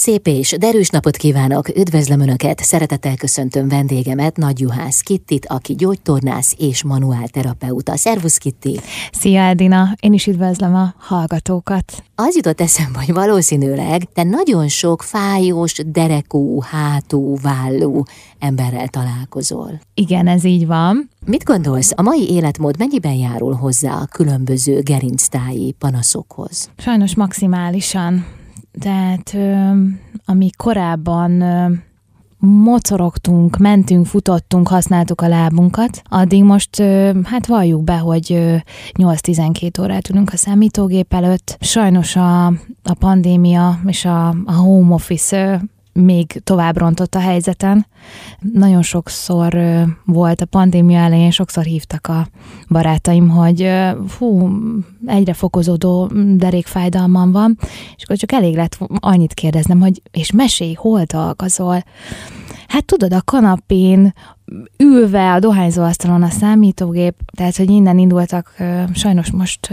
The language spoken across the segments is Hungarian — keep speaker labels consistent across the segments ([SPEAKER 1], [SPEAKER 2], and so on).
[SPEAKER 1] Szép és derűs napot kívánok, üdvözlöm Önöket, szeretettel köszöntöm vendégemet, Nagy Juhász Kittit, aki gyógytornász és manuálterapeuta. Szervusz Kitti!
[SPEAKER 2] Szia Edina, én is üdvözlöm a hallgatókat.
[SPEAKER 1] Az jutott eszembe, hogy valószínűleg te nagyon sok fájós, derekú, hátú, vállú emberrel találkozol.
[SPEAKER 2] Igen, ez így van.
[SPEAKER 1] Mit gondolsz, a mai életmód mennyiben járul hozzá a különböző gerinctáji panaszokhoz?
[SPEAKER 2] Sajnos maximálisan tehát ami korábban mocorogtunk, mentünk, futottunk, használtuk a lábunkat, addig most hát valljuk be, hogy 8-12 órát ülünk a számítógép előtt. Sajnos a, a pandémia és a, a home office még tovább rontott a helyzeten. Nagyon sokszor volt a pandémia elején, sokszor hívtak a barátaim, hogy fú, egyre fokozódó derékfájdalmam van, és akkor csak elég lett annyit kérdeznem, hogy és mesélj, hol dolgozol? Hát tudod, a kanapén, ülve a dohányzóasztalon a számítógép, tehát, hogy innen indultak, sajnos most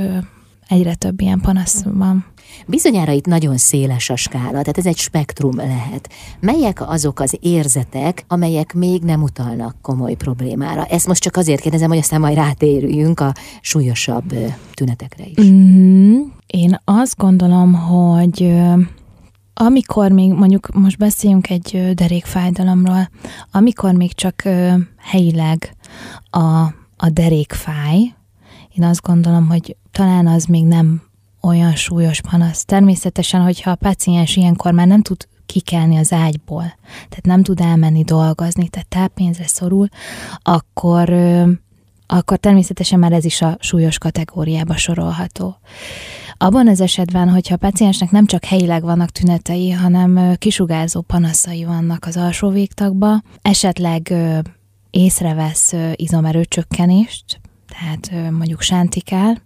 [SPEAKER 2] egyre több ilyen panasz van.
[SPEAKER 1] Bizonyára itt nagyon széles a skála, tehát ez egy spektrum lehet. Melyek azok az érzetek, amelyek még nem utalnak komoly problémára? Ezt most csak azért kérdezem, hogy aztán majd rátérüljünk a súlyosabb tünetekre is.
[SPEAKER 2] Mm, én azt gondolom, hogy amikor még mondjuk most beszéljünk egy derékfájdalomról, amikor még csak helyileg a, a derék fáj, én azt gondolom, hogy talán az még nem olyan súlyos panasz. Természetesen, hogyha a paciens ilyenkor már nem tud kikelni az ágyból, tehát nem tud elmenni dolgozni, tehát táppénzre szorul, akkor, akkor természetesen már ez is a súlyos kategóriába sorolható. Abban az esetben, hogyha a paciensnek nem csak helyileg vannak tünetei, hanem kisugárzó panaszai vannak az alsó végtagba, esetleg észrevesz izomerőcsökkenést, tehát mondjuk sántikál,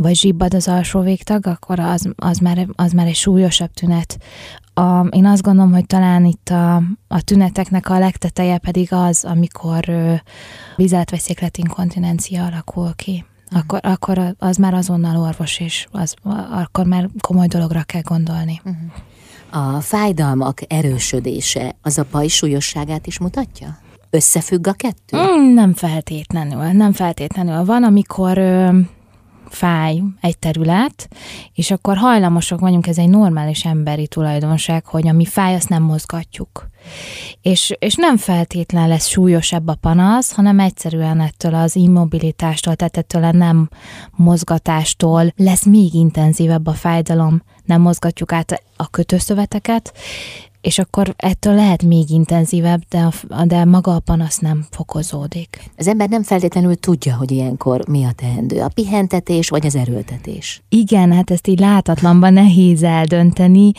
[SPEAKER 2] vagy zsibbad az alsó végtag, akkor az, az, már, az már egy súlyosabb tünet. A, én azt gondolom, hogy talán itt a, a tüneteknek a legteteje pedig az, amikor vizeltveszékletinkontinencia alakul ki. Akkor, akkor az már azonnal orvos, és az, akkor már komoly dologra kell gondolni.
[SPEAKER 1] Uh-huh. A fájdalmak erősödése az a baj súlyosságát is mutatja? Összefügg a kettő?
[SPEAKER 2] Mm, nem feltétlenül, nem feltétlenül. Van, amikor fáj egy terület, és akkor hajlamosak vagyunk, ez egy normális emberi tulajdonság, hogy ami fáj, azt nem mozgatjuk. És, és nem feltétlen lesz súlyosabb a panasz, hanem egyszerűen ettől az immobilitástól, tehát ettől a nem mozgatástól lesz még intenzívebb a fájdalom, nem mozgatjuk át a kötőszöveteket, és akkor ettől lehet még intenzívebb, de, a, de maga a panasz nem fokozódik.
[SPEAKER 1] Az ember nem feltétlenül tudja, hogy ilyenkor mi a teendő, a pihentetés vagy az erőltetés.
[SPEAKER 2] Igen, hát ezt így látatlanban nehéz eldönteni.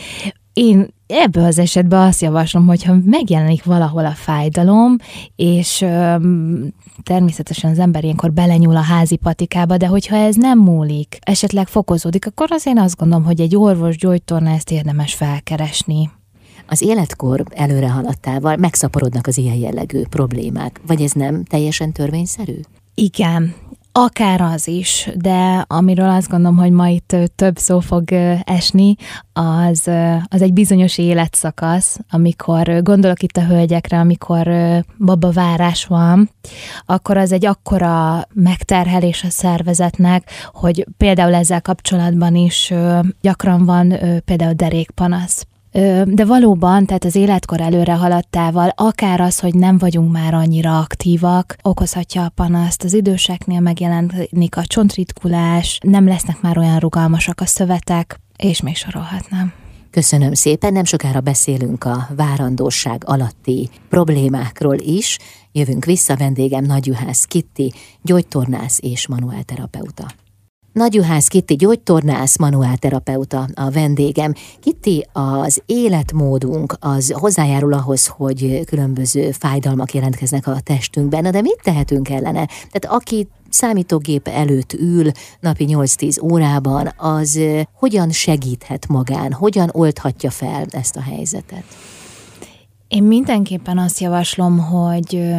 [SPEAKER 2] Én ebből az esetben azt javaslom, hogyha megjelenik valahol a fájdalom, és öm, természetesen az ember ilyenkor belenyúl a házi patikába, de hogyha ez nem múlik, esetleg fokozódik, akkor az én azt gondolom, hogy egy orvos gyógytorna ezt érdemes felkeresni
[SPEAKER 1] az életkor előre haladtával megszaporodnak az ilyen jellegű problémák, vagy ez nem teljesen törvényszerű?
[SPEAKER 2] Igen, Akár az is, de amiről azt gondolom, hogy ma itt több szó fog esni, az, az egy bizonyos életszakasz, amikor gondolok itt a hölgyekre, amikor babavárás van, akkor az egy akkora megterhelés a szervezetnek, hogy például ezzel kapcsolatban is gyakran van például derékpanasz. De valóban, tehát az életkor előre haladtával, akár az, hogy nem vagyunk már annyira aktívak, okozhatja a panaszt. Az időseknél megjelenik a csontritkulás, nem lesznek már olyan rugalmasak a szövetek, és még sorolhatnám.
[SPEAKER 1] Köszönöm szépen, nem sokára beszélünk a várandóság alatti problémákról is. Jövünk vissza, vendégem Nagy Juhász Kitti, gyógytornász és manuálterapeuta. Nagyjuhász Kitti gyógytornász, manuálterapeuta a vendégem. Kitti, az életmódunk az hozzájárul ahhoz, hogy különböző fájdalmak jelentkeznek a testünkben, de mit tehetünk ellene? Tehát aki számítógép előtt ül napi 8-10 órában, az hogyan segíthet magán, hogyan oldhatja fel ezt a helyzetet?
[SPEAKER 2] Én mindenképpen azt javaslom, hogy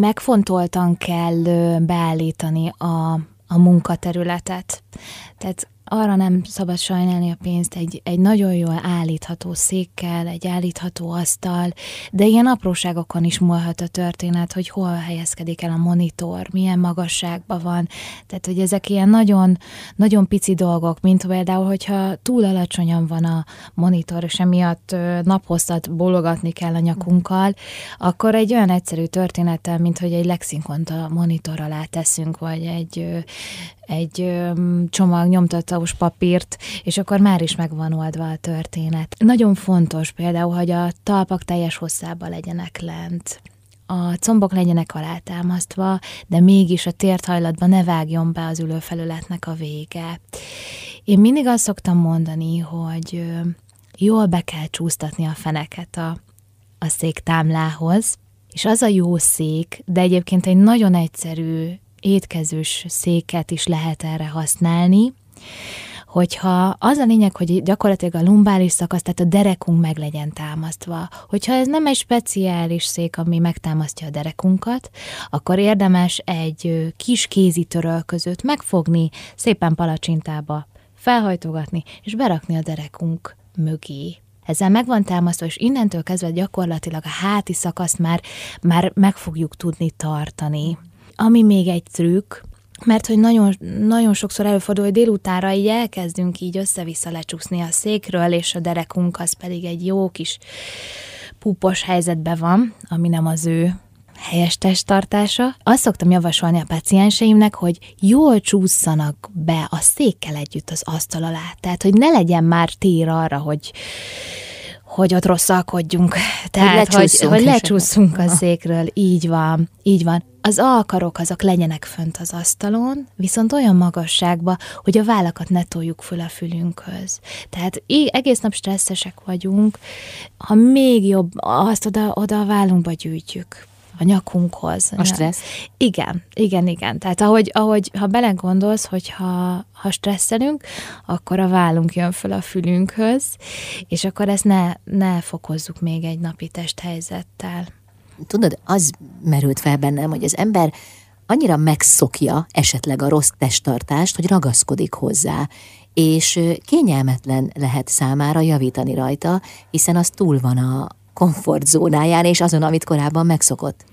[SPEAKER 2] megfontoltan kell beállítani a a munkaterületet. Tehát arra nem szabad sajnálni a pénzt, egy, egy nagyon jól állítható székkel, egy állítható asztal, de ilyen apróságokon is múlhat a történet, hogy hol helyezkedik el a monitor, milyen magasságban van. Tehát, hogy ezek ilyen nagyon, nagyon pici dolgok, mint például, hogyha túl alacsonyan van a monitor, és emiatt naphosszat bologatni kell a nyakunkkal, akkor egy olyan egyszerű történettel, mint hogy egy lexikont a monitor alá teszünk, vagy egy egy csomag nyomtatós papírt, és akkor már is meg van oldva a történet. Nagyon fontos például, hogy a talpak teljes hosszában legyenek lent, a combok legyenek alátámasztva, de mégis a térthajlatba ne vágjon be az ülőfelületnek a vége. Én mindig azt szoktam mondani, hogy jól be kell csúsztatni a feneket a, a széktámlához, és az a jó szék, de egyébként egy nagyon egyszerű étkezős széket is lehet erre használni, hogyha az a lényeg, hogy gyakorlatilag a lumbális szakasz, tehát a derekunk meg legyen támasztva. Hogyha ez nem egy speciális szék, ami megtámasztja a derekunkat, akkor érdemes egy kis kézi törölközőt megfogni, szépen palacsintába felhajtogatni, és berakni a derekunk mögé. Ezzel meg van támasztva, és innentől kezdve gyakorlatilag a háti szakaszt már, már meg fogjuk tudni tartani. Ami még egy trükk, mert hogy nagyon, nagyon sokszor előfordul, hogy délutánra így elkezdünk így össze-vissza lecsúszni a székről, és a derekunk az pedig egy jó kis púpos helyzetben van, ami nem az ő helyes testtartása. Azt szoktam javasolni a pacienseimnek, hogy jól csúszanak be a székkel együtt az asztal alá. Tehát, hogy ne legyen már tér arra, hogy hogy ott rosszalkodjunk. Tehát, hogy, hogy, hogy lecsúszunk a székről. Így van, így van. Az alkarok azok legyenek fönt az asztalon, viszont olyan magasságba, hogy a vállakat ne toljuk föl a fülünkhöz. Tehát egész nap stresszesek vagyunk, ha még jobb, azt oda, oda a vállunkba gyűjtjük a nyakunkhoz.
[SPEAKER 1] A stressz?
[SPEAKER 2] Igen, igen, igen. Tehát ahogy, ahogy ha belegondolsz, hogy ha, ha stresszelünk, akkor a vállunk jön föl a fülünkhöz, és akkor ezt ne, ne fokozzuk még egy napi testhelyzettel.
[SPEAKER 1] Tudod, az merült fel bennem, hogy az ember annyira megszokja esetleg a rossz testtartást, hogy ragaszkodik hozzá, és kényelmetlen lehet számára javítani rajta, hiszen az túl van a, komfortzónáján és azon, amit korábban megszokott.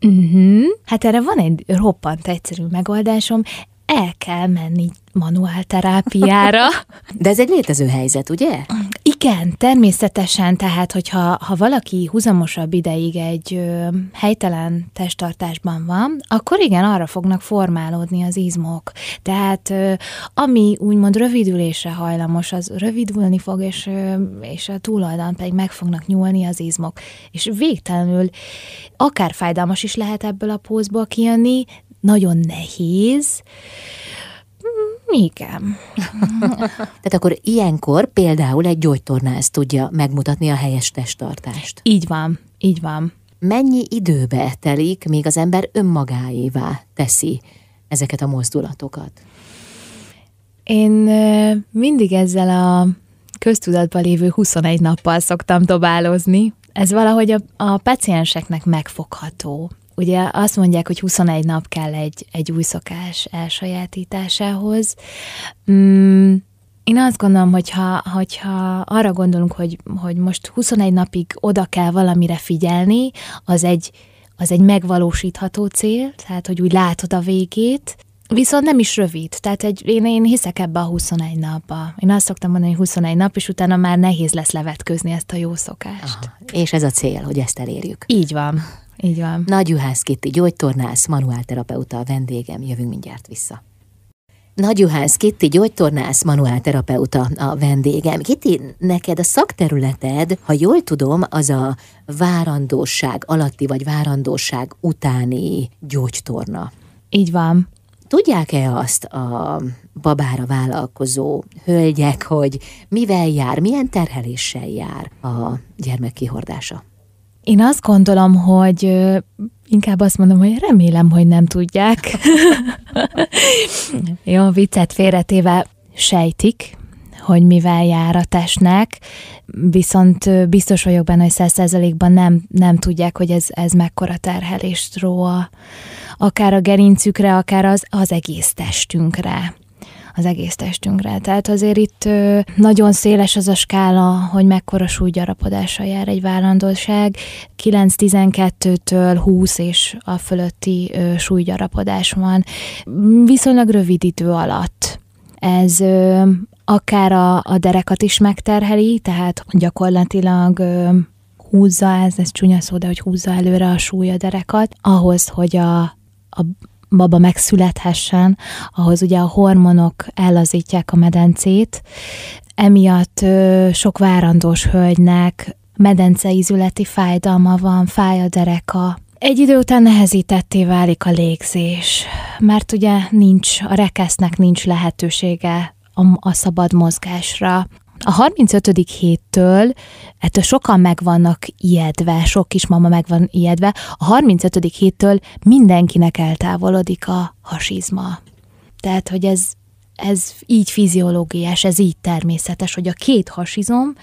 [SPEAKER 2] Uh-huh. Hát erre van egy roppant egyszerű megoldásom, el kell menni manuálterápiára.
[SPEAKER 1] De ez egy létező helyzet, ugye?
[SPEAKER 2] Igen, természetesen, tehát hogyha ha valaki húzamosabb ideig egy ö, helytelen testtartásban van, akkor igen, arra fognak formálódni az izmok. Tehát ö, ami úgymond rövidülésre hajlamos, az rövidülni fog, és, ö, és a túloldalon pedig meg fognak nyúlni az izmok. És végtelenül akár fájdalmas is lehet ebből a pózból kijönni, nagyon nehéz, igen.
[SPEAKER 1] Tehát akkor ilyenkor például egy gyógytornász tudja megmutatni a helyes testtartást.
[SPEAKER 2] Így van, így van.
[SPEAKER 1] Mennyi időbe telik, míg az ember önmagáévá teszi ezeket a mozdulatokat?
[SPEAKER 2] Én mindig ezzel a köztudatban lévő 21 nappal szoktam dobálozni. Ez valahogy a, a pacienseknek megfogható. Ugye azt mondják, hogy 21 nap kell egy, egy új szokás elsajátításához. Mm, én azt gondolom, hogyha, hogyha arra gondolunk, hogy, hogy most 21 napig oda kell valamire figyelni, az egy, az egy megvalósítható cél, tehát hogy úgy látod a végét, Viszont nem is rövid, tehát egy, én, én hiszek ebbe a 21 napba. Én azt szoktam mondani, hogy 21 nap, és utána már nehéz lesz levetközni ezt a jó szokást. Aha,
[SPEAKER 1] és ez a cél, hogy ezt elérjük.
[SPEAKER 2] Így van. Így van.
[SPEAKER 1] Nagy Juhász Kitti, gyógytornász, manuálterapeuta a vendégem, jövünk mindjárt vissza. Nagy Juhász Kitti, gyógytornász, manuálterapeuta a vendégem. Kitti, neked a szakterületed, ha jól tudom, az a várandóság alatti vagy várandóság utáni gyógytorna.
[SPEAKER 2] Így van.
[SPEAKER 1] Tudják-e azt a babára vállalkozó hölgyek, hogy mivel jár, milyen terheléssel jár a gyermek kihordása?
[SPEAKER 2] Én azt gondolom, hogy inkább azt mondom, hogy remélem, hogy nem tudják. Jó, viccet félretéve sejtik, hogy mivel jár a testnek, viszont biztos vagyok benne, hogy százszerzelékban nem, nem tudják, hogy ez, ez mekkora terhelést ró akár a gerincükre, akár az, az egész testünkre az egész testünkre. Tehát azért itt nagyon széles az a skála, hogy mekkora súlygyarapodással jár egy vállandóság. 9-12-től 20 és a fölötti súlygyarapodás van. Viszonylag rövid idő alatt. Ez akár a, a derekat is megterheli, tehát gyakorlatilag húzza, ez, ez csúnya szó, de hogy húzza előre a súly a derekat, ahhoz, hogy a, a baba megszülethessen, ahhoz ugye a hormonok ellazítják a medencét, emiatt ö, sok várandós hölgynek medenceizületi fájdalma van, fáj a dereka, egy idő után nehezítetté válik a légzés, mert ugye nincs, a rekesznek nincs lehetősége a, a szabad mozgásra. A 35. héttől, ettől sokan meg vannak ijedve, sok kismama meg van ijedve, a 35. héttől mindenkinek eltávolodik a hasizma. Tehát, hogy ez, ez így fiziológiás, ez így természetes, hogy a két hasizom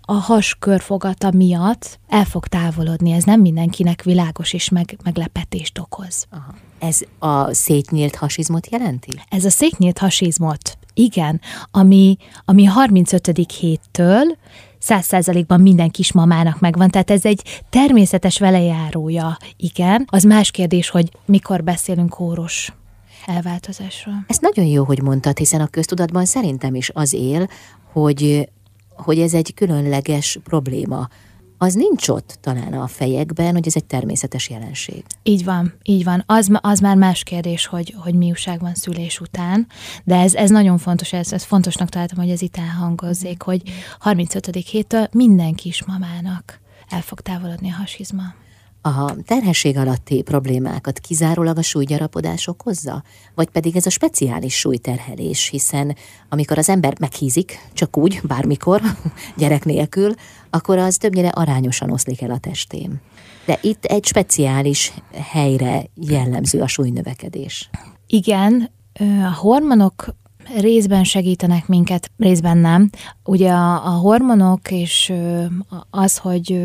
[SPEAKER 2] a has körfogata miatt el fog távolodni. Ez nem mindenkinek világos és meg, meglepetést okoz. Aha.
[SPEAKER 1] Ez a szétnyílt hasizmot jelenti?
[SPEAKER 2] Ez a szétnyílt hasizmot igen, ami, ami 35. héttől száz százalékban minden kismamának megvan, tehát ez egy természetes velejárója, igen. Az más kérdés, hogy mikor beszélünk kóros elváltozásról.
[SPEAKER 1] Ez nagyon jó, hogy mondtad, hiszen a köztudatban szerintem is az él, hogy, hogy ez egy különleges probléma az nincs ott talán a fejekben, hogy ez egy természetes jelenség.
[SPEAKER 2] Így van, így van. Az, az már más kérdés, hogy, hogy mi újság van szülés után, de ez, ez nagyon fontos, ez, ez fontosnak találtam, hogy ez itt elhangozzék, hogy 35. héttől minden kismamának el fog távolodni a hasizma.
[SPEAKER 1] A terhesség alatti problémákat kizárólag a súlygyarapodás okozza? Vagy pedig ez a speciális súlyterhelés, hiszen amikor az ember meghízik, csak úgy, bármikor, gyerek nélkül, akkor az többnyire arányosan oszlik el a testém. De itt egy speciális helyre jellemző a súlynövekedés.
[SPEAKER 2] Igen, a hormonok részben segítenek minket, részben nem. Ugye a, a hormonok és az, hogy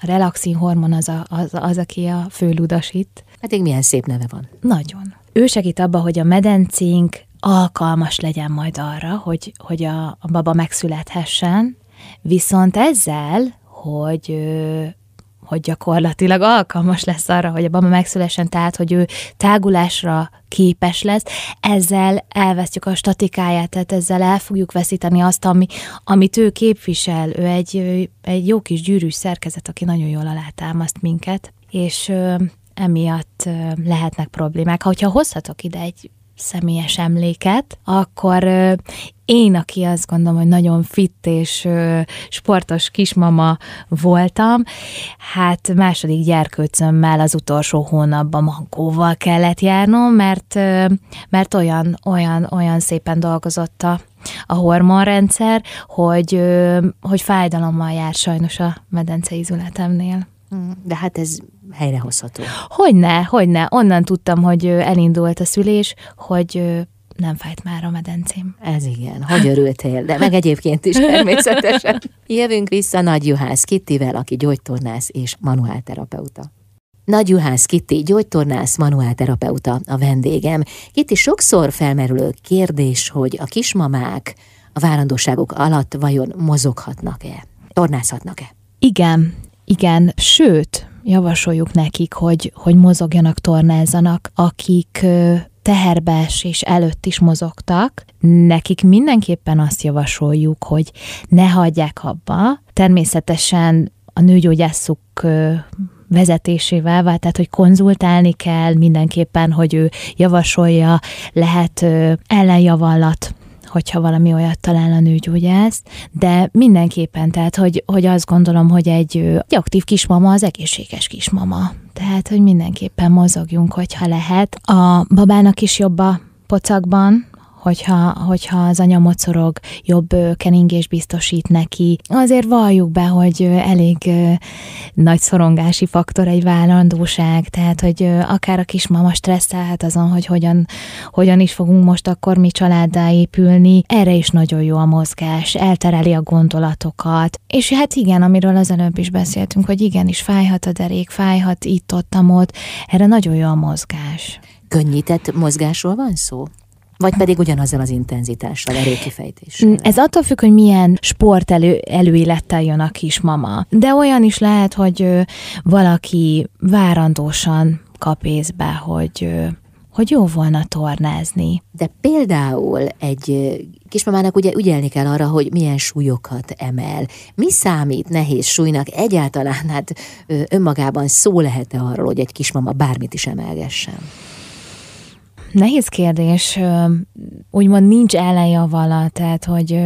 [SPEAKER 2] a relaxin hormon az, a, az, az, aki a főludasít.
[SPEAKER 1] Pedig milyen szép neve van.
[SPEAKER 2] Nagyon. Ő segít abba, hogy a medencénk alkalmas legyen majd arra, hogy, hogy a, a baba megszülethessen, viszont ezzel, hogy hogy gyakorlatilag alkalmas lesz arra, hogy a baba megszülessen, tehát, hogy ő tágulásra képes lesz, ezzel elvesztjük a statikáját, tehát ezzel el fogjuk veszíteni azt, ami, amit ő képvisel. Ő egy, egy jó kis gyűrűs szerkezet, aki nagyon jól alátámaszt minket, és emiatt lehetnek problémák. Ha hozhatok ide egy személyes emléket, akkor én, aki azt gondolom, hogy nagyon fit és sportos kismama voltam, hát második gyerkőcömmel az utolsó hónapban mankóval kellett járnom, mert, mert olyan, olyan, olyan szépen dolgozott a, a hormonrendszer, hogy, hogy fájdalommal jár sajnos a medenceizületemnél.
[SPEAKER 1] De hát ez helyrehozható.
[SPEAKER 2] Hogyne, hogyne. Onnan tudtam, hogy elindult a szülés, hogy nem fájt már a medencém.
[SPEAKER 1] Ez igen, hogy örültél, de meg egyébként is természetesen. Jövünk vissza Nagy Juhász Kittivel, aki gyógytornász és manuálterapeuta. Nagy Juhász Kitti, gyógytornász, manuálterapeuta a vendégem. Kitti, sokszor felmerülő kérdés, hogy a kismamák a várandóságok alatt vajon mozoghatnak-e, tornázhatnak-e?
[SPEAKER 2] Igen, igen, sőt, javasoljuk nekik, hogy, hogy mozogjanak, tornázanak, akik és előtt is mozogtak, nekik mindenképpen azt javasoljuk, hogy ne hagyják abba. Természetesen a nőgyógyászuk vezetésével, tehát hogy konzultálni kell mindenképpen, hogy ő javasolja, lehet ellenjavallat hogyha valami olyat talál a nőgyógyász, de mindenképpen, tehát hogy, hogy azt gondolom, hogy egy, egy aktív kismama az egészséges kismama. Tehát, hogy mindenképpen mozogjunk, hogyha lehet. A babának is jobb a pocakban, hogyha, hogyha az anya mocorog, jobb keningés biztosít neki. Azért valljuk be, hogy elég nagy szorongási faktor egy vállandóság, tehát, hogy akár a kismama stresszelhet azon, hogy hogyan, hogyan is fogunk most akkor mi családdá épülni. Erre is nagyon jó a mozgás, eltereli a gondolatokat. És hát igen, amiről az előbb is beszéltünk, hogy igenis fájhat a derék, fájhat itt, ott, ott, erre nagyon jó a mozgás.
[SPEAKER 1] Könnyített mozgásról van szó? Vagy pedig ugyanazzal az intenzitással, erőkifejtéssel?
[SPEAKER 2] Ez attól függ, hogy milyen sport elő, előélettel jön a kismama. De olyan is lehet, hogy valaki várandósan kap észbe, hogy hogy jó volna tornázni.
[SPEAKER 1] De például egy kismamának ugye ügyelni kell arra, hogy milyen súlyokat emel. Mi számít nehéz súlynak egyáltalán? Hát önmagában szó lehet-e arról, hogy egy kismama bármit is emelgessen?
[SPEAKER 2] Nehéz kérdés, úgymond nincs ellenjavala, tehát hogy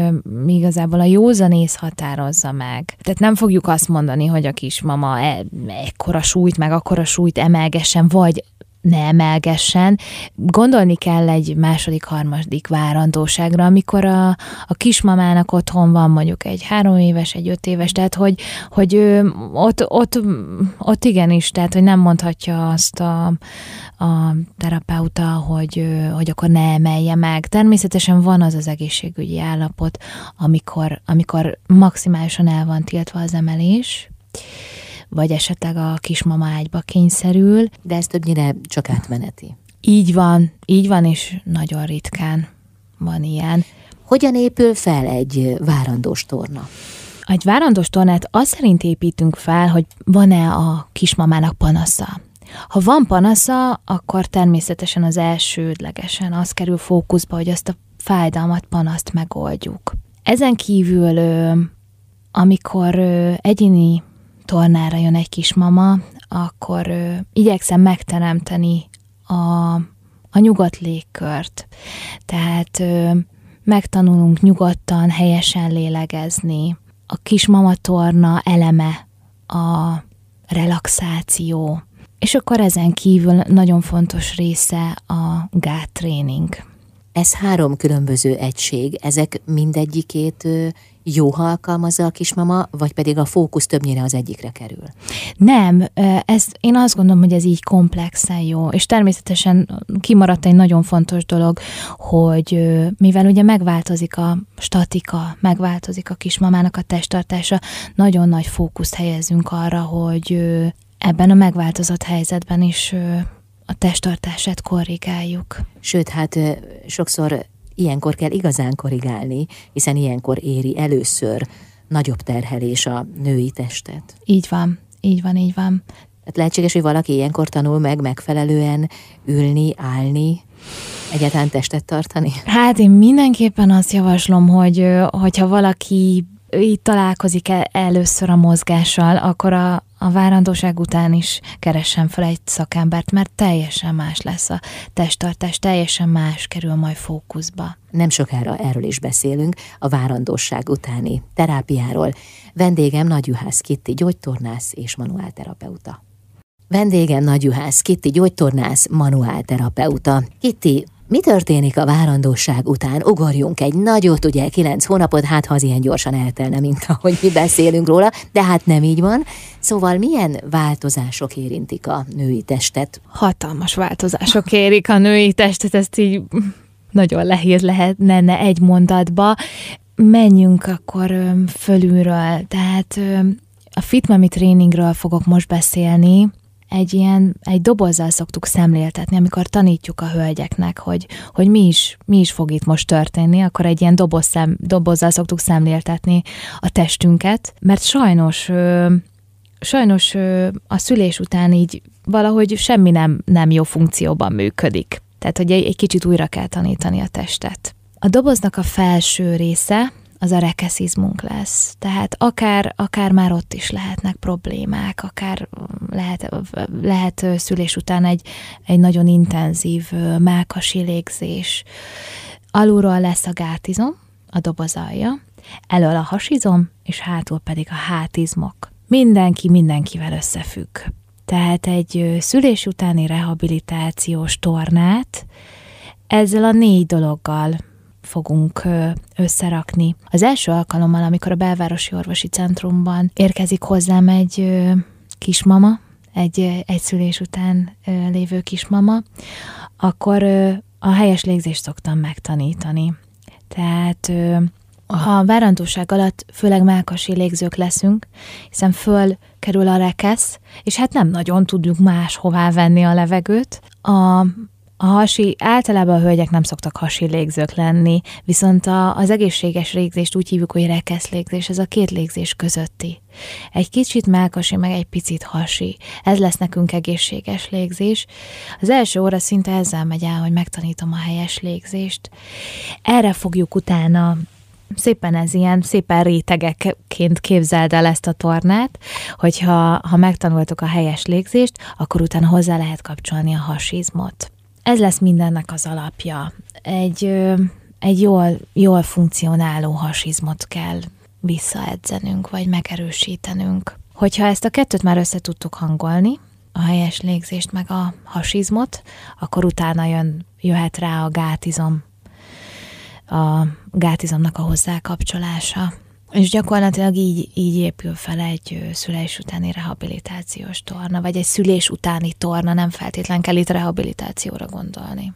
[SPEAKER 2] igazából a józanész határozza meg. Tehát nem fogjuk azt mondani, hogy a kismama e, ekkora súlyt, meg akkora súlyt emelgessen, vagy ne emelgessen. Gondolni kell egy második, harmadik várandóságra, amikor a, a kismamának otthon van mondjuk egy három éves, egy öt éves, tehát hogy, hogy ott, ott, ott igenis, tehát hogy nem mondhatja azt a, a terapeuta, hogy, hogy akkor ne emelje meg. Természetesen van az az egészségügyi állapot, amikor, amikor maximálisan el van tiltva az emelés, vagy esetleg a kismama ágyba kényszerül.
[SPEAKER 1] De ez többnyire csak átmeneti.
[SPEAKER 2] Így van, így van, és nagyon ritkán van ilyen.
[SPEAKER 1] Hogyan épül fel egy várandós torna?
[SPEAKER 2] Egy várandós tornát azt szerint építünk fel, hogy van-e a kismamának panasza. Ha van panasza, akkor természetesen az elsődlegesen az kerül fókuszba, hogy azt a fájdalmat, panaszt megoldjuk. Ezen kívül, amikor egyéni tornára jön egy kismama, akkor ö, igyekszem megteremteni a, a nyugodt légkört. Tehát ö, megtanulunk nyugodtan, helyesen lélegezni. A kismama torna eleme a relaxáció. És akkor ezen kívül nagyon fontos része a gáttréning.
[SPEAKER 1] Ez három különböző egység, ezek mindegyikét jó, ha alkalmazza a kismama, vagy pedig a fókusz többnyire az egyikre kerül?
[SPEAKER 2] Nem, ez, én azt gondolom, hogy ez így komplexen jó, és természetesen kimaradt egy nagyon fontos dolog, hogy mivel ugye megváltozik a statika, megváltozik a kismamának a testtartása, nagyon nagy fókuszt helyezünk arra, hogy ebben a megváltozott helyzetben is a testtartását korrigáljuk.
[SPEAKER 1] Sőt, hát sokszor ilyenkor kell igazán korrigálni, hiszen ilyenkor éri először nagyobb terhelés a női testet.
[SPEAKER 2] Így van, így van, így van.
[SPEAKER 1] Tehát lehetséges, hogy valaki ilyenkor tanul meg megfelelően ülni, állni, egyáltalán testet tartani?
[SPEAKER 2] Hát én mindenképpen azt javaslom, hogy hogyha valaki így találkozik el először a mozgással, akkor a, a várandóság után is keressen fel egy szakembert, mert teljesen más lesz a testtartás, teljesen más kerül majd fókuszba.
[SPEAKER 1] Nem sokára erről is beszélünk, a várandóság utáni terápiáról. Vendégem Nagy Juhász Kitti, gyógytornász és manuálterapeuta. Vendégem Nagy Juhász Kitti, gyógytornász, manuálterapeuta. Kitti, mi történik a várandóság után? Ugorjunk egy nagyot, ugye kilenc hónapot, hát ha az ilyen gyorsan eltelne, mint ahogy mi beszélünk róla, de hát nem így van. Szóval milyen változások érintik a női testet?
[SPEAKER 2] Hatalmas változások érik a női testet, ezt így nagyon lehéz lehetne egy mondatba. Menjünk akkor fölülről, tehát a fitmami tréningről fogok most beszélni, egy ilyen, egy dobozzal szoktuk szemléltetni, amikor tanítjuk a hölgyeknek, hogy, hogy mi, is, mi is fog itt most történni, akkor egy ilyen doboz szem, dobozzal szoktuk szemléltetni a testünket, mert sajnos sajnos a szülés után így valahogy semmi nem, nem jó funkcióban működik. Tehát, hogy egy, egy kicsit újra kell tanítani a testet. A doboznak a felső része, az a rekeszizmunk lesz. Tehát akár, akár már ott is lehetnek problémák, akár lehet, lehet szülés után egy, egy nagyon intenzív mákasi légzés. Alulról lesz a gátizom, a dobozalja, elől a hasizom, és hátul pedig a hátizmok. Mindenki mindenkivel összefügg. Tehát egy szülés utáni rehabilitációs tornát ezzel a négy dologgal fogunk összerakni. Az első alkalommal, amikor a belvárosi orvosi centrumban érkezik hozzám egy kismama, egy, egy szülés után lévő kismama, akkor a helyes légzést szoktam megtanítani. Tehát a várandóság alatt főleg mákasi légzők leszünk, hiszen föl kerül a rekesz, és hát nem nagyon tudjuk más hová venni a levegőt. A A hasi, általában a hölgyek nem szoktak hasi légzők lenni, viszont a, az egészséges légzést úgy hívjuk, hogy rekesz légzés, ez a két légzés közötti. Egy kicsit melkasi, meg egy picit hasi. Ez lesz nekünk egészséges légzés. Az első óra szinte ezzel megy el, hogy megtanítom a helyes légzést. Erre fogjuk utána szépen ez ilyen, szépen rétegekként képzeld el ezt a tornát, hogyha ha megtanultok a helyes légzést, akkor utána hozzá lehet kapcsolni a hasizmot. Ez lesz mindennek az alapja. Egy, egy jól, jól funkcionáló hasizmot kell visszaedzenünk, vagy megerősítenünk. Hogyha ezt a kettőt már össze tudtuk hangolni, a helyes légzést meg a hasizmot, akkor utána jön, jöhet rá a gátizom, a gátizomnak a hozzákapcsolása. És gyakorlatilag így, így épül fel egy szülés utáni rehabilitációs torna, vagy egy szülés utáni torna, nem feltétlen kell itt rehabilitációra gondolni.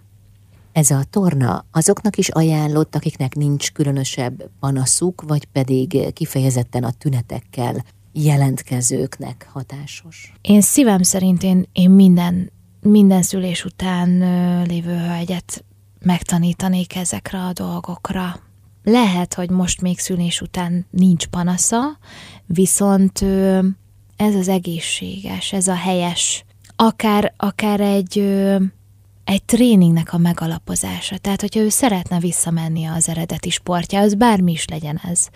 [SPEAKER 1] Ez a torna azoknak is ajánlott, akiknek nincs különösebb panaszuk, vagy pedig kifejezetten a tünetekkel jelentkezőknek hatásos?
[SPEAKER 2] Én szívem szerint én, én minden, minden szülés után lévő hölgyet megtanítanék ezekre a dolgokra. Lehet, hogy most még szülés után nincs panasza, viszont ez az egészséges, ez a helyes, akár, akár egy, egy tréningnek a megalapozása. Tehát, hogyha ő szeretne visszamenni az eredeti sportjához, bármi is legyen ez,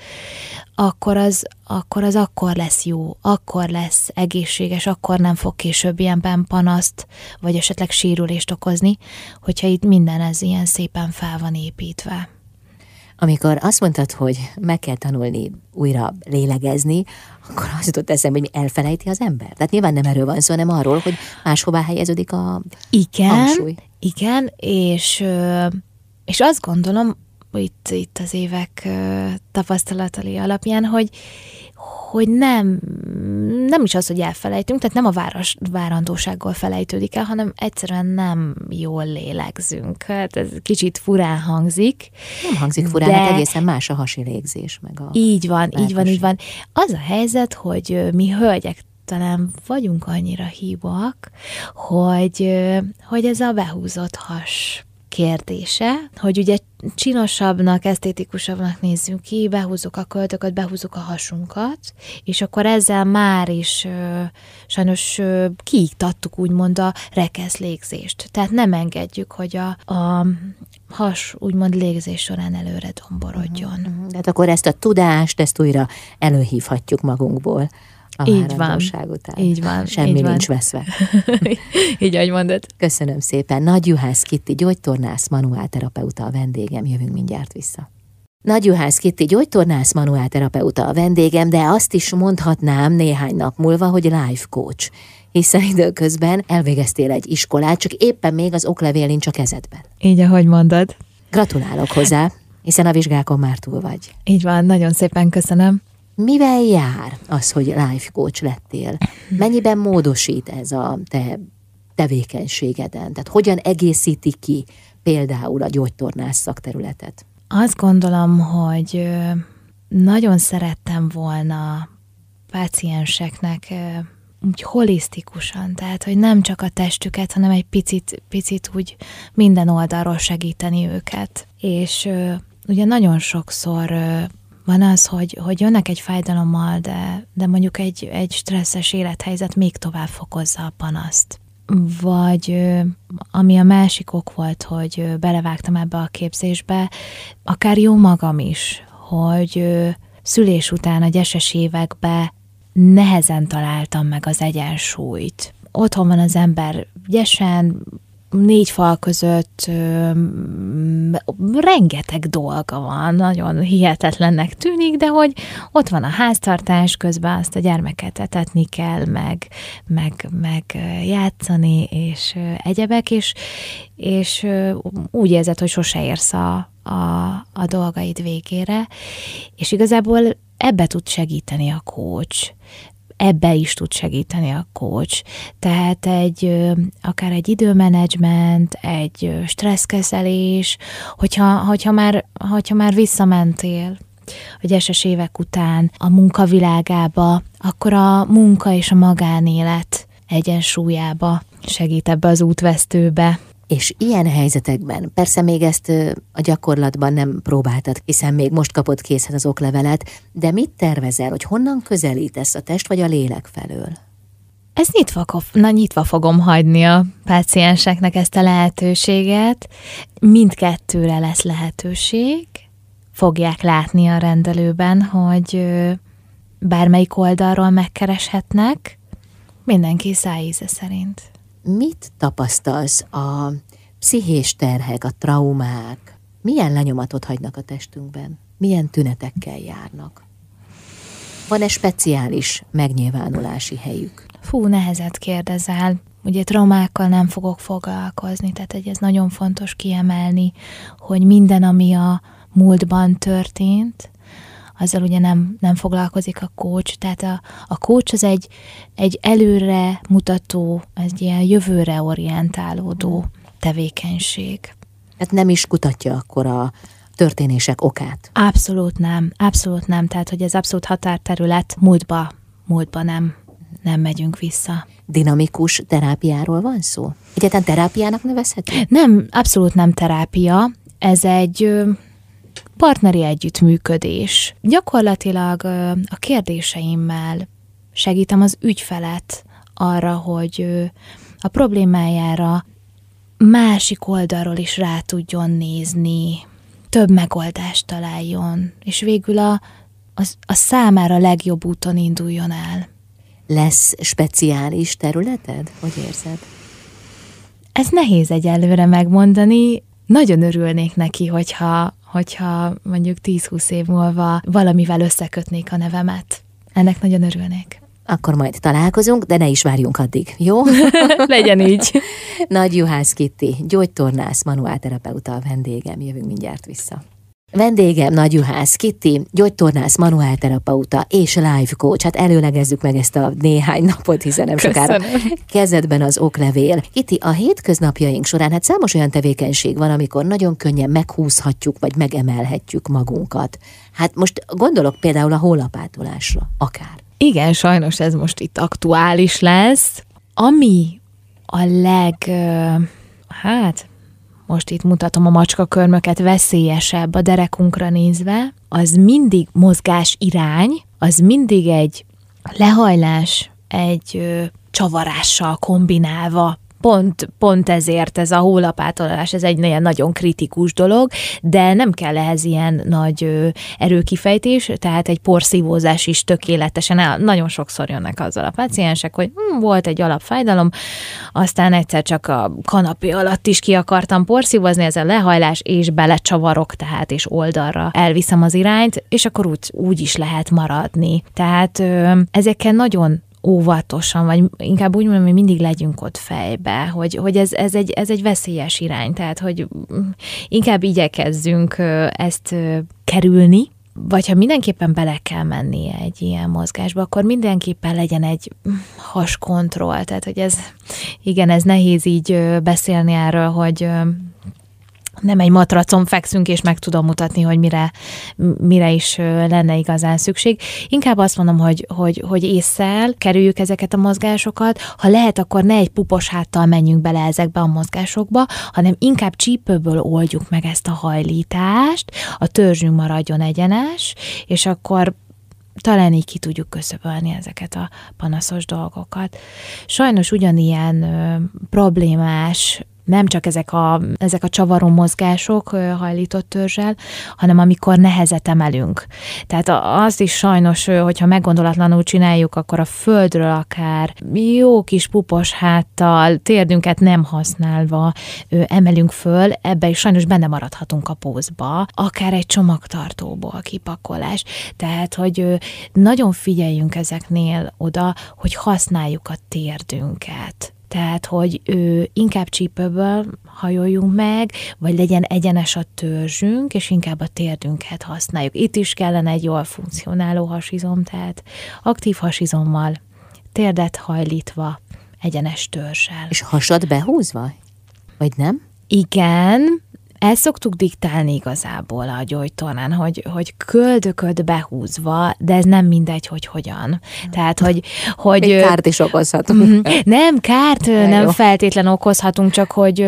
[SPEAKER 2] akkor az, akkor az akkor lesz jó, akkor lesz egészséges, akkor nem fog később ilyenben panaszt, vagy esetleg sérülést okozni, hogyha itt minden ez ilyen szépen fel van építve.
[SPEAKER 1] Amikor azt mondtad, hogy meg kell tanulni újra lélegezni, akkor az jutott eszembe, hogy elfelejti az ember. Tehát nyilván nem erről van szó, hanem arról, hogy máshová helyeződik a
[SPEAKER 2] igen,
[SPEAKER 1] hangsúly.
[SPEAKER 2] Igen, és, és azt gondolom, itt, itt az évek tapasztalatai alapján, hogy, hogy nem, nem is az, hogy elfelejtünk, tehát nem a város, várandósággal felejtődik el, hanem egyszerűen nem jól lélegzünk. Hát ez kicsit furán hangzik.
[SPEAKER 1] Nem hangzik furán, de... hát egészen más a hasi légzés. Meg a
[SPEAKER 2] így van, így van, így van. Az a helyzet, hogy mi hölgyek talán vagyunk annyira hívak, hogy, hogy ez a behúzott has kérdése, hogy ugye csinosabbnak, esztétikusabbnak nézzünk ki, behúzzuk a költöket, behúzzuk a hasunkat, és akkor ezzel már is ö, sajnos ö, kiiktattuk úgymond a rekesz légzést. Tehát nem engedjük, hogy a, a has úgymond légzés során előre domborodjon. Uh-huh.
[SPEAKER 1] Tehát akkor ezt a tudást, ezt újra előhívhatjuk magunkból a így van. után.
[SPEAKER 2] Így van.
[SPEAKER 1] Semmi
[SPEAKER 2] így
[SPEAKER 1] nincs van. veszve.
[SPEAKER 2] így, ahogy mondod.
[SPEAKER 1] Köszönöm szépen. Nagy Juhász Kitti, gyógytornász, manuálterapeuta a vendégem. Jövünk mindjárt vissza. Nagy Juhász Kitti, gyógytornász, manuálterapeuta a vendégem, de azt is mondhatnám néhány nap múlva, hogy life coach hiszen időközben elvégeztél egy iskolát, csak éppen még az oklevél nincs a kezedben.
[SPEAKER 2] Így, ahogy mondod.
[SPEAKER 1] Gratulálok hozzá, hiszen a vizsgákon már túl vagy.
[SPEAKER 2] Így van, nagyon szépen köszönöm.
[SPEAKER 1] Mivel jár az, hogy life coach lettél? Mennyiben módosít ez a te tevékenységeden? Tehát hogyan egészíti ki például a gyógytornás szakterületet?
[SPEAKER 2] Azt gondolom, hogy nagyon szerettem volna pácienseknek úgy holisztikusan, tehát hogy nem csak a testüket, hanem egy picit, picit úgy minden oldalról segíteni őket. És ugye nagyon sokszor van az, hogy, hogy jönnek egy fájdalommal, de, de mondjuk egy, egy stresszes élethelyzet még tovább fokozza a panaszt. Vagy ami a másik ok volt, hogy belevágtam ebbe a képzésbe, akár jó magam is, hogy szülés után a gyeses évekbe nehezen találtam meg az egyensúlyt. Otthon van az ember gyesen, négy fal között ö, rengeteg dolga van, nagyon hihetetlennek tűnik, de hogy ott van a háztartás, közben azt a gyermeket etetni kell, meg, meg, meg játszani, és egyebek, és, és úgy érzed, hogy sose érsz a, a, a dolgaid végére, és igazából ebbe tud segíteni a coach ebbe is tud segíteni a coach. Tehát egy, akár egy időmenedzsment, egy stresszkezelés, hogyha, hogyha, már, hogyha már visszamentél, hogy eses évek után a munkavilágába, akkor a munka és a magánélet egyensúlyába segít ebbe az útvesztőbe.
[SPEAKER 1] És ilyen helyzetekben, persze még ezt a gyakorlatban nem próbáltad, hiszen még most kapod készhez az oklevelet, de mit tervezel, hogy honnan közelítesz a test vagy a lélek felől?
[SPEAKER 2] Ez nyitva, na, nyitva fogom hagyni a pácienseknek ezt a lehetőséget. Mindkettőre lesz lehetőség. Fogják látni a rendelőben, hogy bármelyik oldalról megkereshetnek, mindenki szájíze szerint.
[SPEAKER 1] Mit tapasztalsz a pszichés terhek, a traumák? Milyen lenyomatot hagynak a testünkben? Milyen tünetekkel járnak? Van-e speciális megnyilvánulási helyük?
[SPEAKER 2] Fú, nehezet kérdezel. Ugye traumákkal nem fogok foglalkozni, tehát egy ez nagyon fontos kiemelni, hogy minden, ami a múltban történt, azzal ugye nem, nem foglalkozik a coach, tehát a, a coach az egy, egy előre mutató, egy ilyen jövőre orientálódó tevékenység.
[SPEAKER 1] Tehát nem is kutatja akkor a történések okát?
[SPEAKER 2] Abszolút nem, abszolút nem, tehát hogy ez abszolút határterület, múltba, múltba nem, nem megyünk vissza.
[SPEAKER 1] Dinamikus terápiáról van szó? Egyetlen terápiának nevezhető?
[SPEAKER 2] Nem, abszolút nem terápia. Ez egy partneri együttműködés. Gyakorlatilag a kérdéseimmel segítem az ügyfelet arra, hogy a problémájára másik oldalról is rá tudjon nézni, több megoldást találjon, és végül a, a, a számára legjobb úton induljon el.
[SPEAKER 1] Lesz speciális területed? Hogy érzed?
[SPEAKER 2] Ez nehéz egyelőre megmondani. Nagyon örülnék neki, hogyha hogyha mondjuk 10-20 év múlva valamivel összekötnék a nevemet. Ennek nagyon örülnék.
[SPEAKER 1] Akkor majd találkozunk, de ne is várjunk addig, jó?
[SPEAKER 2] Legyen így.
[SPEAKER 1] Nagy Juhász Kitti, gyógytornász, manuálterapeuta a vendégem, jövünk mindjárt vissza. Vendégem Nagy Juhász Kitti, gyógytornász, manuálterapeuta és life coach. Hát előlegezzük meg ezt a néhány napot, hiszen nem sokára kezedben az oklevél. Kitti, a hétköznapjaink során hát számos olyan tevékenység van, amikor nagyon könnyen meghúzhatjuk, vagy megemelhetjük magunkat. Hát most gondolok például a hólapátolásra, akár.
[SPEAKER 2] Igen, sajnos ez most itt aktuális lesz. Ami a leg, hát most itt mutatom a macskakörmöket, veszélyesebb a derekunkra nézve, az mindig mozgás irány, az mindig egy lehajlás, egy ö, csavarással kombinálva pont, pont ezért ez a hólapátolás, ez egy ilyen nagyon kritikus dolog, de nem kell ehhez ilyen nagy erőkifejtés, tehát egy porszívózás is tökéletesen, nagyon sokszor jönnek azzal a paciensek, hogy hm, volt egy alapfájdalom, aztán egyszer csak a kanapé alatt is ki akartam porszívozni, ez a lehajlás, és belecsavarok, tehát és oldalra elviszem az irányt, és akkor úgy, úgy is lehet maradni. Tehát ö, ezekkel nagyon óvatosan, vagy inkább úgy mondom, hogy mindig legyünk ott fejbe, hogy, hogy ez, ez, egy, ez egy veszélyes irány, tehát hogy inkább igyekezzünk ezt kerülni, vagy ha mindenképpen bele kell menni egy ilyen mozgásba, akkor mindenképpen legyen egy haskontroll, tehát hogy ez, igen, ez nehéz így beszélni erről, hogy nem egy matracon fekszünk, és meg tudom mutatni, hogy mire, mire is lenne igazán szükség. Inkább azt mondom, hogy, hogy, hogy észszel kerüljük ezeket a mozgásokat, ha lehet, akkor ne egy pupos háttal menjünk bele ezekbe a mozgásokba, hanem inkább csípőből oldjuk meg ezt a hajlítást, a törzsünk maradjon egyenes, és akkor talán így ki tudjuk köszöbölni ezeket a panaszos dolgokat. Sajnos ugyanilyen ö, problémás nem csak ezek a, ezek a csavaró mozgások hajlított törzsel, hanem amikor nehezet emelünk. Tehát azt is sajnos, hogyha meggondolatlanul csináljuk, akkor a földről akár jó kis pupos háttal, térdünket nem használva emelünk föl, ebbe is sajnos benne maradhatunk a pózba, akár egy csomagtartóból kipakolás. Tehát, hogy nagyon figyeljünk ezeknél oda, hogy használjuk a térdünket tehát, hogy ő inkább csípőből hajoljunk meg, vagy legyen egyenes a törzsünk, és inkább a térdünket használjuk. Itt is kellene egy jól funkcionáló hasizom, tehát aktív hasizommal, térdet hajlítva, egyenes törzsel.
[SPEAKER 1] És hasad behúzva? Vagy nem?
[SPEAKER 2] Igen, el szoktuk diktálni igazából a gyógytornán, hogy, hogy köldököd behúzva, de ez nem mindegy, hogy hogyan. Tehát, hogy... hogy
[SPEAKER 1] Még kárt is okozhatunk. Mhm.
[SPEAKER 2] Nem, kárt de nem jó. feltétlen okozhatunk, csak hogy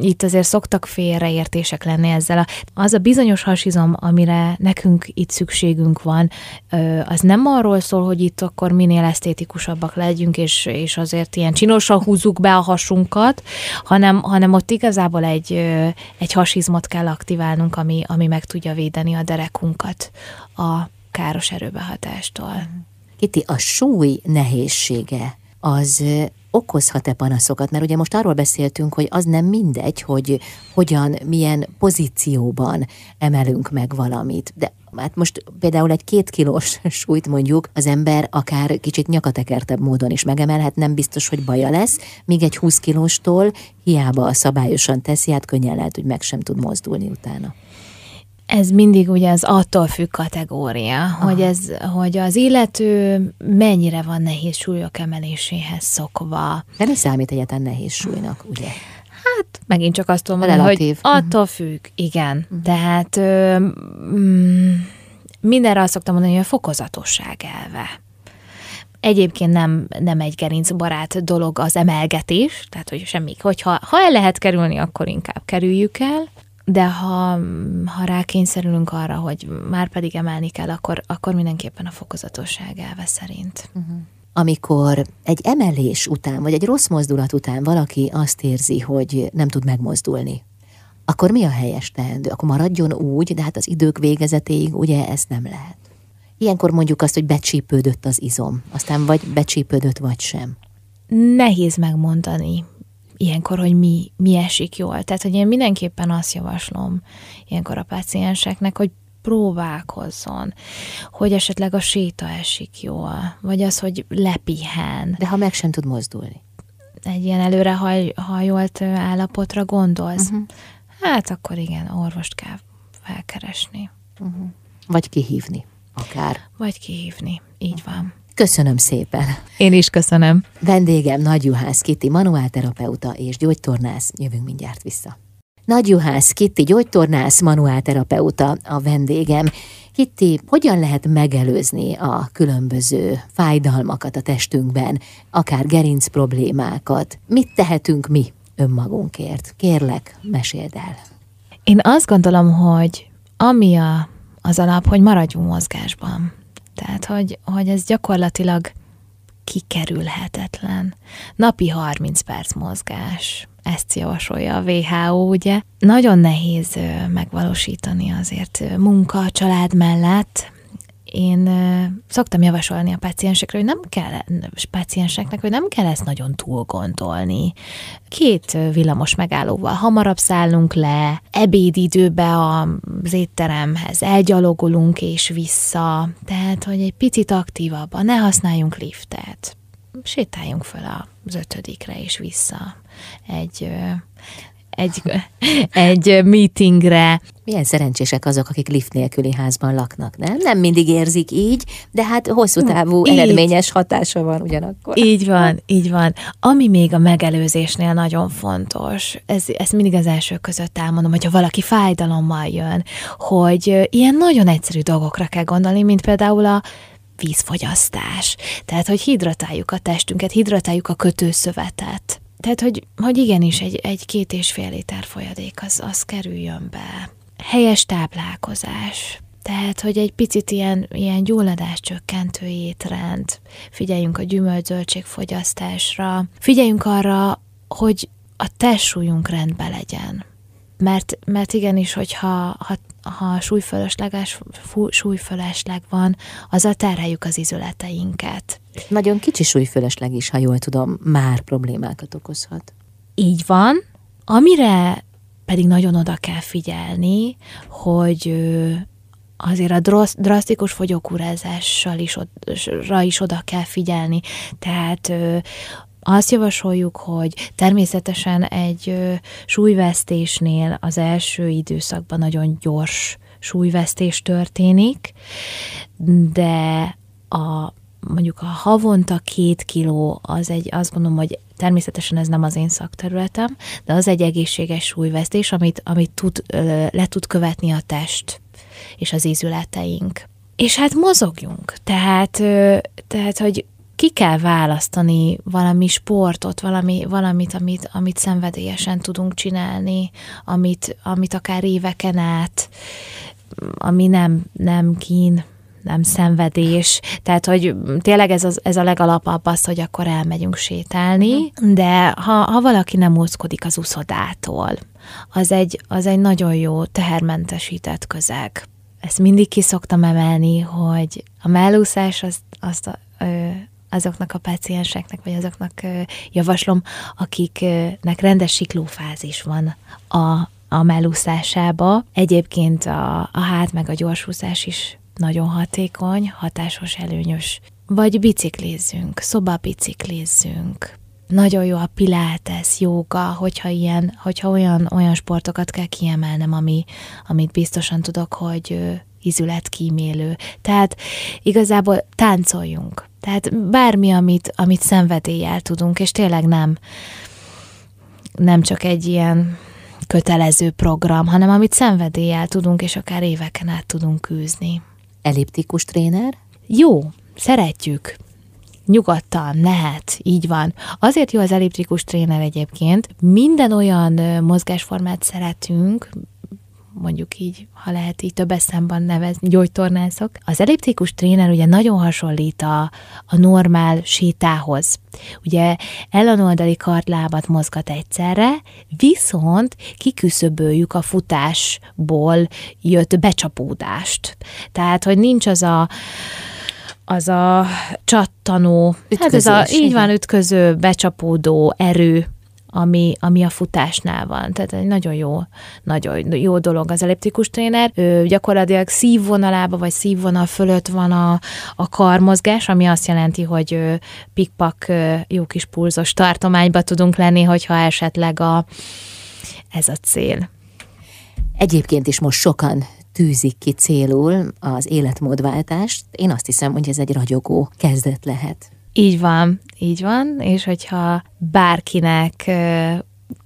[SPEAKER 2] itt azért szoktak félreértések lenni ezzel. A, az a bizonyos hasizom, amire nekünk itt szükségünk van, az nem arról szól, hogy itt akkor minél esztétikusabbak legyünk, és, és azért ilyen csinosan húzzuk be a hasunkat, hanem, hanem ott igazából egy, egy hasizmot kell aktiválnunk, ami, ami meg tudja védeni a derekunkat a káros erőbehatástól.
[SPEAKER 1] Kiti, a súly nehézsége az okozhat-e panaszokat? Mert ugye most arról beszéltünk, hogy az nem mindegy, hogy hogyan, milyen pozícióban emelünk meg valamit. De Hát most például egy két kilós súlyt mondjuk az ember akár kicsit nyakatekertebb módon is megemelhet, nem biztos, hogy baja lesz, míg egy 20 kilóstól hiába szabályosan teszi, hát könnyen lehet, hogy meg sem tud mozdulni utána.
[SPEAKER 2] Ez mindig ugye az attól függ kategória, hogy, ez, hogy az illető mennyire van nehéz súlyok emeléséhez szokva.
[SPEAKER 1] De mi számít egyáltalán nehéz súlynak, ugye?
[SPEAKER 2] Hát megint csak azt tudom mondani, hogy attól függ, igen. Uh-huh. Tehát ö, mm, mindenre azt szoktam mondani, hogy a fokozatosság elve. Egyébként nem, nem egy gerincbarát dolog az emelgetés, tehát hogy semmi, hogyha ha el lehet kerülni, akkor inkább kerüljük el, de ha, ha rákényszerülünk arra, hogy már pedig emelni kell, akkor, akkor mindenképpen a fokozatosság elve szerint. Uh-huh
[SPEAKER 1] amikor egy emelés után, vagy egy rossz mozdulat után valaki azt érzi, hogy nem tud megmozdulni, akkor mi a helyes teendő? Akkor maradjon úgy, de hát az idők végezetéig ugye ezt nem lehet. Ilyenkor mondjuk azt, hogy becsípődött az izom, aztán vagy becsípődött, vagy sem.
[SPEAKER 2] Nehéz megmondani ilyenkor, hogy mi, mi esik jól. Tehát, hogy én mindenképpen azt javaslom ilyenkor a pácienseknek, hogy próbálkozzon, hogy esetleg a séta esik jól, vagy az, hogy lepihen.
[SPEAKER 1] De ha meg sem tud mozdulni?
[SPEAKER 2] Egy ilyen előre haj, hajolt állapotra gondolsz? Uh-huh. Hát akkor igen, orvost kell felkeresni.
[SPEAKER 1] Uh-huh. Vagy kihívni, akár.
[SPEAKER 2] Vagy kihívni, így uh-huh. van.
[SPEAKER 1] Köszönöm szépen.
[SPEAKER 2] Én is köszönöm.
[SPEAKER 1] Vendégem Nagy Juhász Kiti, manuálterapeuta és gyógytornász. Jövünk mindjárt vissza. Nagy Juhász Kitti, gyógytornász, manuálterapeuta a vendégem. Kitti, hogyan lehet megelőzni a különböző fájdalmakat a testünkben, akár gerinc problémákat? Mit tehetünk mi önmagunkért? Kérlek, meséld el.
[SPEAKER 2] Én azt gondolom, hogy ami a, az alap, hogy maradjunk mozgásban. Tehát, hogy, hogy ez gyakorlatilag kikerülhetetlen. Napi 30 perc mozgás, ezt javasolja a WHO, ugye. Nagyon nehéz megvalósítani azért munka, család mellett. Én szoktam javasolni a páciensekre, hogy nem kell, pácienseknek, hogy nem kell ezt nagyon túl gondolni. Két villamos megállóval hamarabb szállunk le, ebédidőbe az étteremhez elgyalogolunk és vissza, tehát, hogy egy picit aktívabban, ne használjunk liftet sétáljunk fel az ötödikre és vissza egy, egy, egy meetingre.
[SPEAKER 1] Milyen szerencsések azok, akik lift nélküli házban laknak, nem? Nem mindig érzik így, de hát hosszú távú így, eredményes hatása van ugyanakkor.
[SPEAKER 2] Így van, így van. Ami még a megelőzésnél nagyon fontos, ez, ezt mindig az első között elmondom, hogyha valaki fájdalommal jön, hogy ilyen nagyon egyszerű dolgokra kell gondolni, mint például a vízfogyasztás. Tehát, hogy hidratáljuk a testünket, hidratáljuk a kötőszövetet. Tehát, hogy, hogy igenis egy, egy két és fél liter folyadék az, az kerüljön be. Helyes táplálkozás. Tehát, hogy egy picit ilyen, ilyen gyulladás csökkentő étrend, figyeljünk a gyümölcsöltség fogyasztásra, figyeljünk arra, hogy a testsúlyunk rendben legyen. Mert, mert igenis, hogyha ha ha súlyfölösleges, súlyfölösleg van, a terheljük az izületeinket.
[SPEAKER 1] Nagyon kicsi súlyfölösleg is, ha jól tudom, már problémákat okozhat.
[SPEAKER 2] Így van. Amire pedig nagyon oda kell figyelni, hogy azért a drasztikus fogyókúrázással is, is oda kell figyelni. Tehát azt javasoljuk, hogy természetesen egy súlyvesztésnél az első időszakban nagyon gyors súlyvesztés történik, de a mondjuk a havonta két kiló, az egy, azt gondolom, hogy természetesen ez nem az én szakterületem, de az egy egészséges súlyvesztés, amit, amit tud, le tud követni a test és az ízületeink. És hát mozogjunk, tehát, tehát hogy ki kell választani valami sportot, valami, valamit, amit, amit szenvedélyesen tudunk csinálni, amit, amit akár éveken át, ami nem, nem kín, nem szenvedés. Tehát, hogy tényleg ez, az, ez a legalapabb az, hogy akkor elmegyünk sétálni, uh-huh. de ha, ha valaki nem úszkodik az uszodától, az egy, az egy nagyon jó tehermentesített közeg. Ezt mindig ki szoktam emelni, hogy a mellúszás azt, azt a, ö, azoknak a pácienseknek, vagy azoknak javaslom, akiknek rendes siklófázis van a, a mellúszásába. Egyébként a, a hát meg a gyorsúszás is nagyon hatékony, hatásos, előnyös. Vagy biciklizzünk, szobabiciklizzünk. Nagyon jó a pilates, jóga, hogyha ilyen, hogyha olyan, olyan sportokat kell kiemelnem, ami, amit biztosan tudok, hogy kímélő. Tehát igazából táncoljunk. Tehát bármi, amit, amit szenvedéllyel tudunk, és tényleg nem, nem csak egy ilyen kötelező program, hanem amit szenvedéllyel tudunk, és akár éveken át tudunk űzni.
[SPEAKER 1] Elliptikus tréner?
[SPEAKER 2] Jó, szeretjük. Nyugodtan, lehet, így van. Azért jó az elliptikus tréner egyébként. Minden olyan mozgásformát szeretünk, mondjuk így, ha lehet így több eszemben nevezni, gyógytornászok. Az elliptikus tréner ugye nagyon hasonlít a, a normál sétához. Ugye ellenoldali kartlábat mozgat egyszerre, viszont kiküszöböljük a futásból jött becsapódást. Tehát, hogy nincs az a az a csattanó, Ütközés, hát ez a, így van, ütköző, becsapódó erő, ami, ami a futásnál van. Tehát egy nagyon jó, nagyon jó dolog az elliptikus tréner. Ő gyakorlatilag szívvonalába vagy szívvonal fölött van a, a karmozgás, ami azt jelenti, hogy pikpak jó kis pulzos tartományba tudunk lenni, hogyha esetleg a, ez a cél.
[SPEAKER 1] Egyébként is most sokan tűzik ki célul az életmódváltást. Én azt hiszem, hogy ez egy ragyogó kezdet lehet.
[SPEAKER 2] Így van, így van, és hogyha bárkinek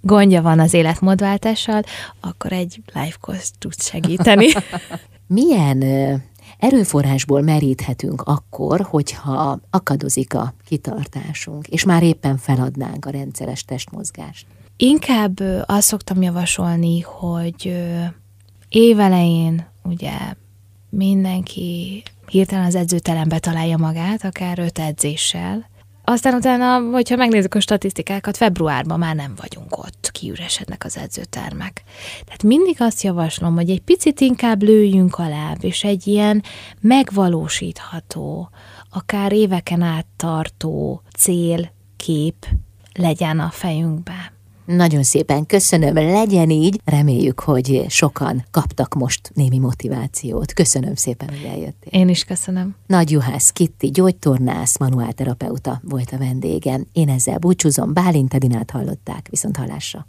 [SPEAKER 2] gondja van az életmódváltással, akkor egy life coach tud segíteni.
[SPEAKER 1] Milyen erőforrásból meríthetünk akkor, hogyha akadozik a kitartásunk, és már éppen feladnánk a rendszeres testmozgást?
[SPEAKER 2] Inkább azt szoktam javasolni, hogy évelején ugye mindenki hirtelen az edzőterembe találja magát, akár öt edzéssel. Aztán utána, hogyha megnézzük a statisztikákat, februárban már nem vagyunk ott, kiüresednek az edzőtermek. Tehát mindig azt javaslom, hogy egy picit inkább lőjünk alább, és egy ilyen megvalósítható, akár éveken át tartó célkép legyen a fejünkbe.
[SPEAKER 1] Nagyon szépen köszönöm, legyen így. Reméljük, hogy sokan kaptak most némi motivációt. Köszönöm szépen, hogy eljöttél.
[SPEAKER 2] Én is köszönöm.
[SPEAKER 1] Nagy Juhász Kitti, gyógytornász, manuálterapeuta volt a vendégem. Én ezzel búcsúzom, Bálint Edinát hallották, viszont hallásra.